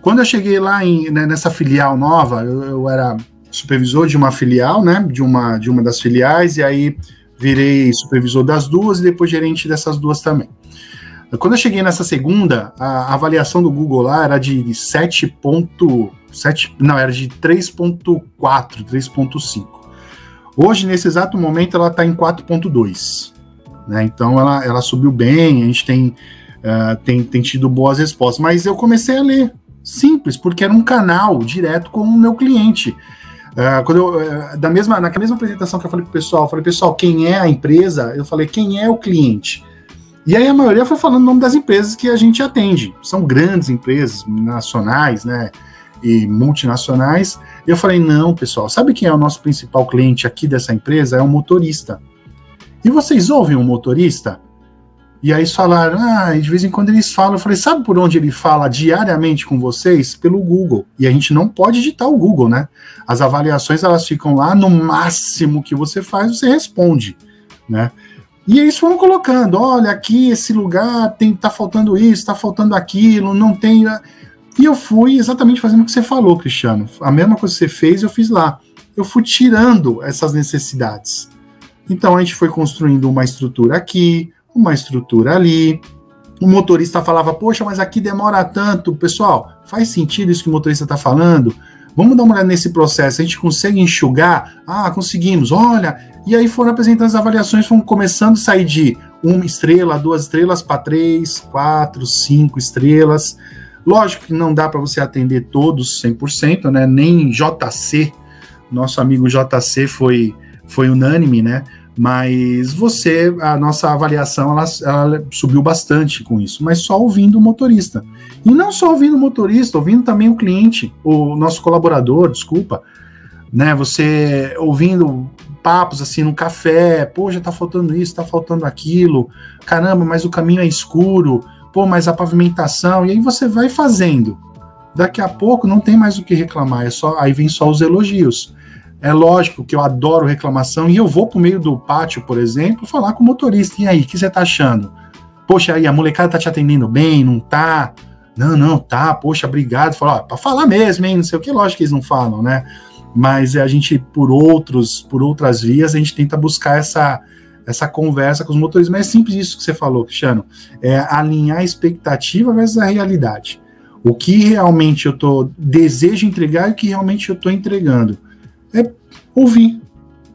Quando eu cheguei lá em, né, nessa filial nova, eu, eu, era supervisor de uma filial, né? De uma, de uma das filiais, e aí virei supervisor das duas e depois gerente dessas duas também. Quando eu cheguei nessa segunda, a avaliação do Google lá era de 7.7, não, era de 3.4, 3.5. Hoje, nesse exato momento, ela está em 4.2. Né? Então ela, ela subiu bem, a gente tem uh, tem, tem tido boas respostas. Mas eu comecei a ler, simples, porque era um canal direto com o meu cliente. Uh, quando eu, uh, da mesma, naquela mesma apresentação que eu falei pro pessoal, eu falei, pessoal, quem é a empresa? Eu falei, quem é o cliente? E aí a maioria foi falando o nome das empresas que a gente atende. São grandes empresas, nacionais, né? E multinacionais. E eu falei, não, pessoal, sabe quem é o nosso principal cliente aqui dessa empresa? É o motorista. E vocês ouvem um motorista? E aí falaram, ah, de vez em quando eles falam. Eu falei, sabe por onde ele fala diariamente com vocês? Pelo Google. E a gente não pode editar o Google, né? As avaliações elas ficam lá, no máximo que você faz, você responde, né? E eles foram colocando, olha, aqui esse lugar tem tá faltando isso, tá faltando aquilo, não tem. E eu fui exatamente fazendo o que você falou, Cristiano. A mesma coisa que você fez, eu fiz lá. Eu fui tirando essas necessidades. Então a gente foi construindo uma estrutura aqui, uma estrutura ali. O motorista falava, poxa, mas aqui demora tanto. Pessoal, faz sentido isso que o motorista está falando? Vamos dar uma olhada nesse processo. A gente consegue enxugar? Ah, conseguimos. Olha. E aí foram apresentando as avaliações, foram começando a sair de uma estrela, duas estrelas para três, quatro, cinco estrelas. Lógico que não dá para você atender todos 100%, né? Nem JC, nosso amigo JC foi, foi unânime, né? Mas você, a nossa avaliação, ela, ela, subiu bastante com isso, mas só ouvindo o motorista. E não só ouvindo o motorista, ouvindo também o cliente, o nosso colaborador, desculpa, né? Você ouvindo papos assim no café, pô, já tá faltando isso, tá faltando aquilo, caramba, mas o caminho é escuro, pô, mas a pavimentação, e aí você vai fazendo. Daqui a pouco não tem mais o que reclamar, é só aí vem só os elogios. É lógico que eu adoro reclamação e eu vou pro meio do pátio, por exemplo, falar com o motorista. E aí, o que você tá achando? Poxa, aí a molecada tá te atendendo bem, não tá? Não, não, tá, poxa, obrigado. Falar, para falar mesmo, hein? Não sei o que, lógico que eles não falam, né? Mas a gente, por outros, por outras vias, a gente tenta buscar essa, essa conversa com os motoristas. Mas é simples isso que você falou, Cristiano. É alinhar a expectativa versus a realidade. O que realmente eu tô desejo entregar e o que realmente eu tô entregando é ouvir.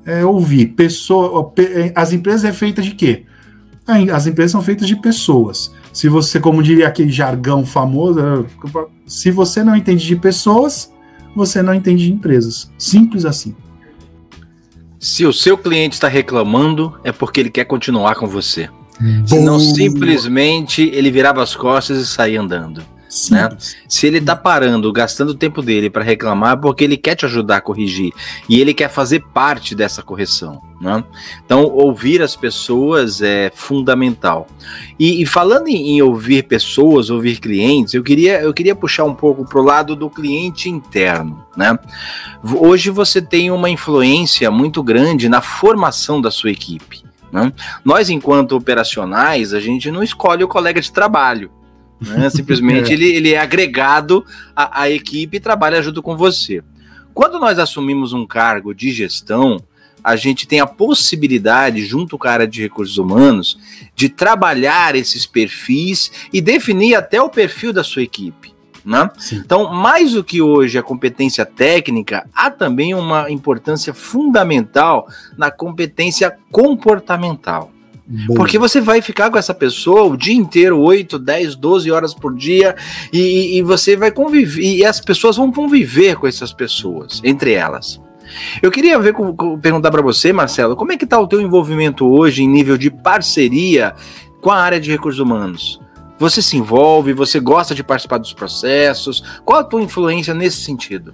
É ouvir. Pessoa, é, as empresas é feita de quê? As empresas são feitas de pessoas. Se você, como diria aquele jargão famoso, se você não entende de pessoas, você não entende de empresas. Simples assim. Se o seu cliente está reclamando, é porque ele quer continuar com você. Senão simplesmente ele virava as costas e saía andando. Né? Se ele tá parando, gastando o tempo dele para reclamar, é porque ele quer te ajudar a corrigir e ele quer fazer parte dessa correção. Né? Então, ouvir as pessoas é fundamental. E, e falando em, em, ouvir pessoas, ouvir clientes, eu queria, eu queria puxar um pouco para o lado do cliente interno. Né? Hoje você tem uma influência muito grande na formação da sua equipe. Né? Nós, enquanto operacionais, a gente não escolhe o colega de trabalho. Né? Simplesmente é. ele, ele é agregado à, à equipe e trabalha junto com você. Quando nós assumimos um cargo de gestão, a gente tem a possibilidade, junto com a área de recursos humanos, de trabalhar esses perfis e definir até o perfil da sua equipe. Né? Então, mais do que hoje a competência técnica, há também uma importância fundamental na competência comportamental. Porque você vai ficar com essa pessoa o dia inteiro, 8, 10, 12 horas por dia, e, e você vai conviver, e as pessoas vão conviver com essas pessoas, entre elas. Eu queria ver, perguntar para você, Marcelo, como é que está o teu envolvimento hoje em nível de parceria com a área de recursos humanos? Você se envolve, você gosta de participar dos processos? Qual a tua influência nesse sentido?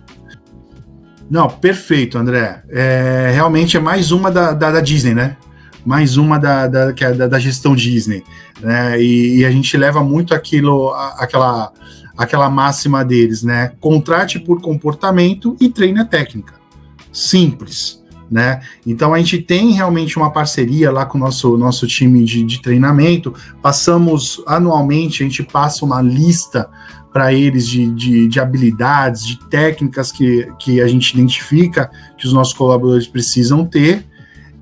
Não, perfeito, André. É, realmente é mais uma da, da, da Disney, né? Mais uma da, da, é da, da gestão Disney. Né? E, e, a gente leva muito aquilo, aquela, aquela máxima deles, né? Contrate por comportamento e treine a técnica. Simples. Né? Então a gente tem realmente uma parceria lá com o nosso, nosso time de, de treinamento. Passamos anualmente, a gente passa uma lista para eles de, de, de, habilidades, de técnicas que, que a gente identifica que os nossos colaboradores precisam ter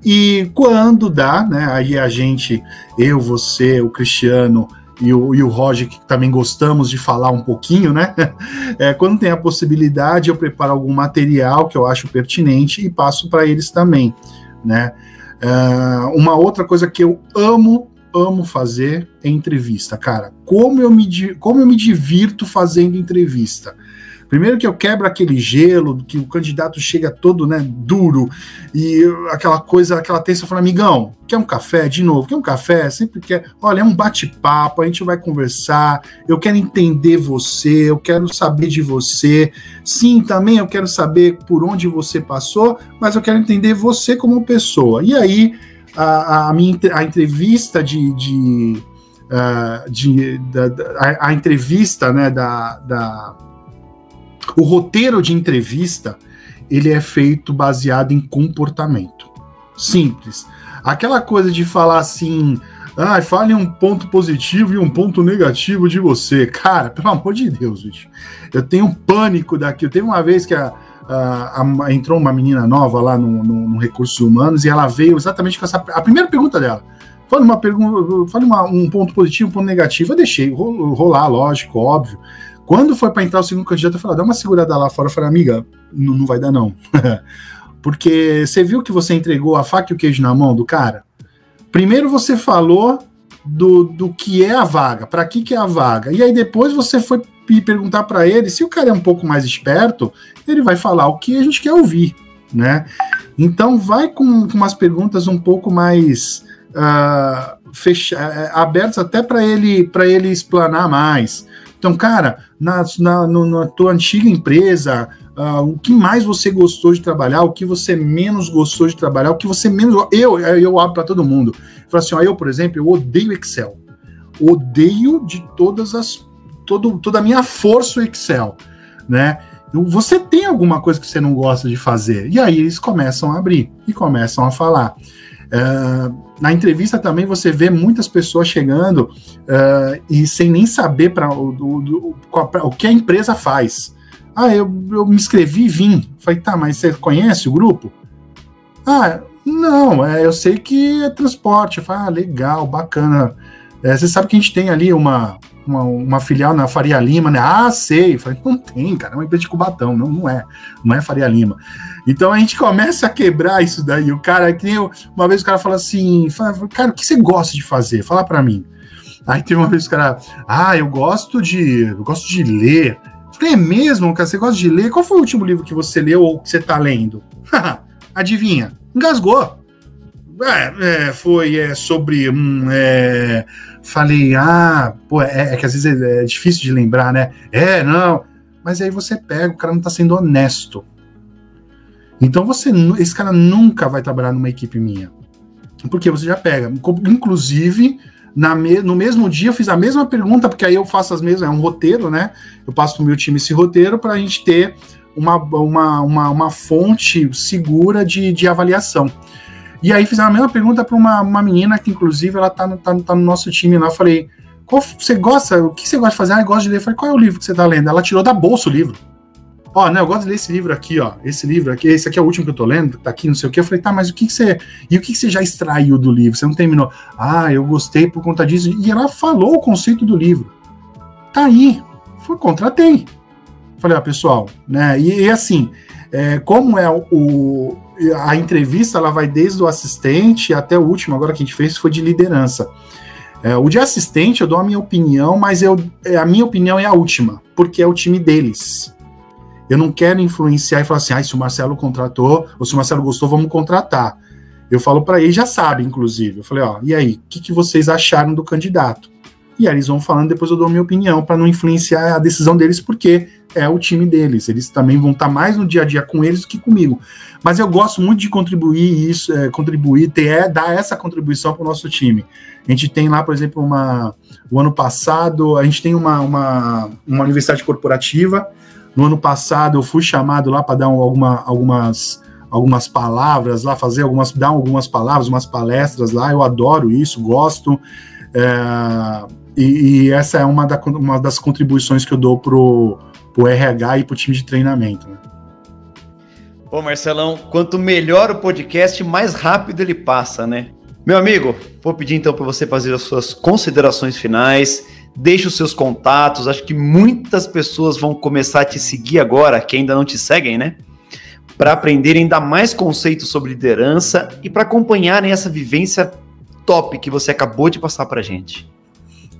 e quando dá, né? Aí a gente, eu, você, o Cristiano e o, e o Roger, que também gostamos de falar um pouquinho, né? É, quando tem a possibilidade, eu preparo algum material que eu acho pertinente e passo para eles também, né? É, uma outra coisa que eu amo, amo fazer é entrevista, cara. Como eu me, como eu me divirto fazendo entrevista. Primeiro que eu quebro aquele gelo, que o candidato chega todo, né, duro, e aquela coisa, aquela tensão, fala, amigão, quer um café? De novo, quer um café? Sempre quer. Olha, é um bate-papo, a gente vai conversar, eu quero entender você, eu quero saber de você. Sim, também eu quero saber por onde você passou, mas eu quero entender você como pessoa. E aí, a, a minha a entrevista de, de Uh, de, da, da, a, a, entrevista né, da, da, o roteiro de entrevista ele é feito baseado em comportamento. Simples. Aquela coisa de falar assim, ah, fale um ponto positivo e um ponto negativo de você. Cara, pelo amor de Deus, bicho. Eu tenho pânico daqui. Eu tenho uma vez que a, a, a, entrou uma menina nova lá no, no, no, Recursos Humanos e ela veio exatamente com essa. A primeira pergunta dela. Fale, uma pergunta, fale uma, um ponto positivo, um ponto negativo. Eu deixei rolar, lógico, óbvio. Quando foi para entrar o segundo candidato, eu falei, dá uma segurada lá fora. Eu falei, amiga, não, não vai dar não. Porque você viu que você entregou a faca e o queijo na mão do cara? Primeiro você falou do, do que é a vaga, para que, que é a vaga. E aí depois você foi perguntar para ele, se o cara é um pouco mais esperto, ele vai falar o que a gente quer ouvir, né? Então vai com, com umas perguntas um pouco mais uh, fecha, eh, abertas até para ele para ele explanar mais. Então, cara, na, na, no, na tua antiga empresa, uh, o que mais você gostou de trabalhar, o que você menos gostou de trabalhar, o que você menos. Eu, eu abro para todo mundo. Falo assim, ó, eu, por exemplo, eu odeio Excel. Odeio de todas as. Todo, toda a minha força o Excel, né? Você tem alguma coisa que você não gosta de fazer? E aí eles começam a abrir e começam a falar. Uh, na entrevista também você vê muitas pessoas chegando uh, e sem nem saber para o, o, o, que a empresa faz. Ah, eu, eu me inscrevi e vim. Falei, tá, mas você conhece o grupo? Ah, não, é, eu sei que é transporte. Falei, ah, legal, bacana. É, você sabe que a gente tem ali uma, uma, uma, filial na Faria Lima, né? Ah, sei. falei, não tem, cara, é uma empresa de Cubatão, não, não é, não é Faria Lima. Então a gente começa a quebrar isso daí. O cara, que nem eu, uma vez o cara fala assim, fala, cara, o que você gosta de fazer? Fala para mim. Aí teve uma vez o cara, ah, eu gosto de, eu gosto de ler. Falei, é mesmo, cara, você gosta de ler? Qual foi o último livro que você leu ou que você tá lendo? Adivinha? Engasgou. É, é, foi é, sobre. É, falei, ah, pô, é, é, que às vezes é, é, difícil de lembrar, né? É, não. Mas aí você pega, o cara não tá sendo honesto. Então você, esse cara nunca vai trabalhar numa equipe minha. Porque você já pega. Inclusive, na me, no mesmo dia eu fiz a mesma pergunta, porque aí eu faço as mesmas, é um roteiro, né? Eu passo pro meu time esse roteiro para a gente ter uma, uma, uma, uma fonte segura de, de avaliação. E aí fizeram a mesma pergunta para uma, uma menina que, inclusive, ela tá, tá, tá no nosso time lá. Eu falei, qual você gosta? O que você gosta de fazer? Ah, eu gosto de ler. Eu falei, qual é o livro que você tá lendo? Ela tirou da bolsa o livro. Ó, né, eu gosto de ler esse livro aqui, ó. Esse livro aqui, esse aqui é o último que eu tô lendo, tá aqui, não sei o que. Eu falei, tá, mas o que, que você. E o que, que você já extraiu do livro? Você não terminou? Ah, eu gostei por conta disso. E ela falou o conceito do livro. Tá aí. Foi, contratei. Falei, ó, pessoal, né? E, e assim, é, como é o, a entrevista ela vai desde o assistente até o último, agora que a gente fez foi de liderança. É, o de assistente eu dou a minha opinião, mas eu, é, a minha opinião é a última, porque é o time deles. Eu não quero influenciar e falar assim, ah, se o Marcelo contratou, ou se o Marcelo gostou, vamos contratar. Eu falo para ele, já sabe, inclusive. Eu falei, ó, e aí, o que, que vocês acharam do candidato? E aí eles vão falando, depois eu dou minha opinião, para não influenciar a decisão deles, porque é o time deles. Eles também vão estar tá mais no dia a dia com eles do que comigo. Mas eu gosto muito de contribuir isso, é, contribuir, ter, é, dar essa contribuição para o nosso time. A gente tem lá, por exemplo, uma, o ano passado, a gente tem uma, uma, uma universidade corporativa. No ano passado eu fui chamado lá para dar alguma, algumas, algumas palavras lá, fazer algumas, dar algumas palavras, umas palestras lá. Eu adoro isso, gosto. É, e, e, essa é uma, da, uma das contribuições que eu dou pro, pro RH e pro time de treinamento. Né? Ô Marcelão, quanto melhor o podcast, mais rápido ele passa, né? Meu amigo, vou pedir então para você fazer as suas considerações finais, deixe os seus contatos, acho que muitas pessoas vão começar a te seguir agora, que ainda não te seguem, né? Para aprenderem ainda mais conceitos sobre liderança e para acompanharem essa vivência top que você acabou de passar para gente.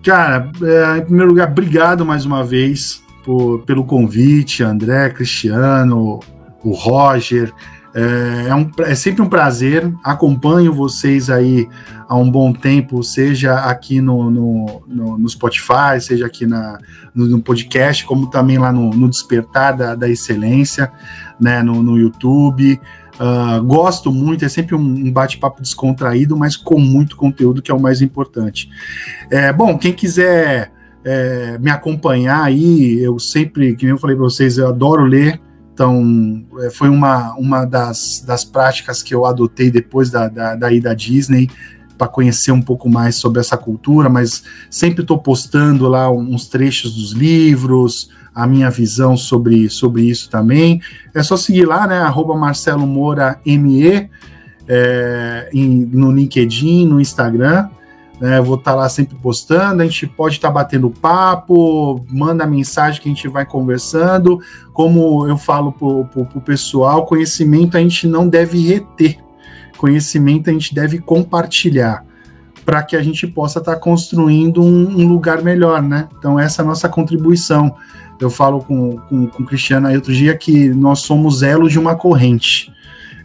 Cara, é, em primeiro lugar, obrigado mais uma vez por, pelo convite, André, Cristiano, o Roger. É, é, um, é, sempre um prazer. Acompanho vocês aí há um bom tempo, seja aqui no, no, no, no Spotify, seja aqui na, no, no, podcast, como também lá no, Despertar da, da Excelência, né, no YouTube. Uh, gosto muito, é sempre um, bate-papo descontraído, mas com muito conteúdo, que é o mais importante. É, bom, quem quiser é, me acompanhar aí, eu sempre, que eu falei para vocês, eu adoro ler. Então, é, foi uma, uma das, das práticas que eu adotei depois da, da, da ida à Disney, para conhecer um pouco mais sobre essa cultura, mas sempre estou postando lá uns trechos dos livros, a minha visão sobre, sobre isso também. É só seguir lá, né? Arroba Marcelo Moura ME, é, em, no LinkedIn, no Instagram. Né, vou estar tá lá sempre postando, a gente pode estar tá batendo papo, manda mensagem que a gente vai conversando. Como eu falo para o pessoal, conhecimento a gente não deve reter, conhecimento a gente deve compartilhar para que a gente possa estar tá construindo um, um, lugar melhor, né? Então, essa é a nossa contribuição. Eu falo com, com, com o Cristiano aí outro dia que nós somos elo de uma corrente,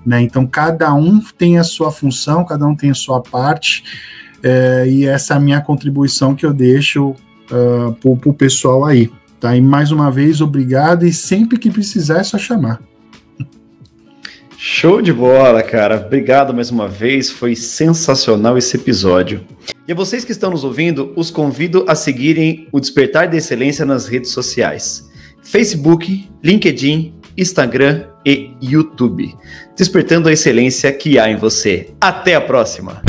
né? Então, cada um tem a sua função, cada um tem a sua parte é, e essa é a minha contribuição que eu deixo uh, para o pessoal aí. Tá? E mais uma vez, obrigado, e sempre que precisar é só chamar. Show de bola, cara. Obrigado mais uma vez. Foi sensacional esse episódio. E a vocês que estão nos ouvindo, os convido a seguirem o Despertar da Excelência nas redes sociais: Facebook, LinkedIn, Instagram e YouTube. Despertando a excelência que há em você. Até a próxima!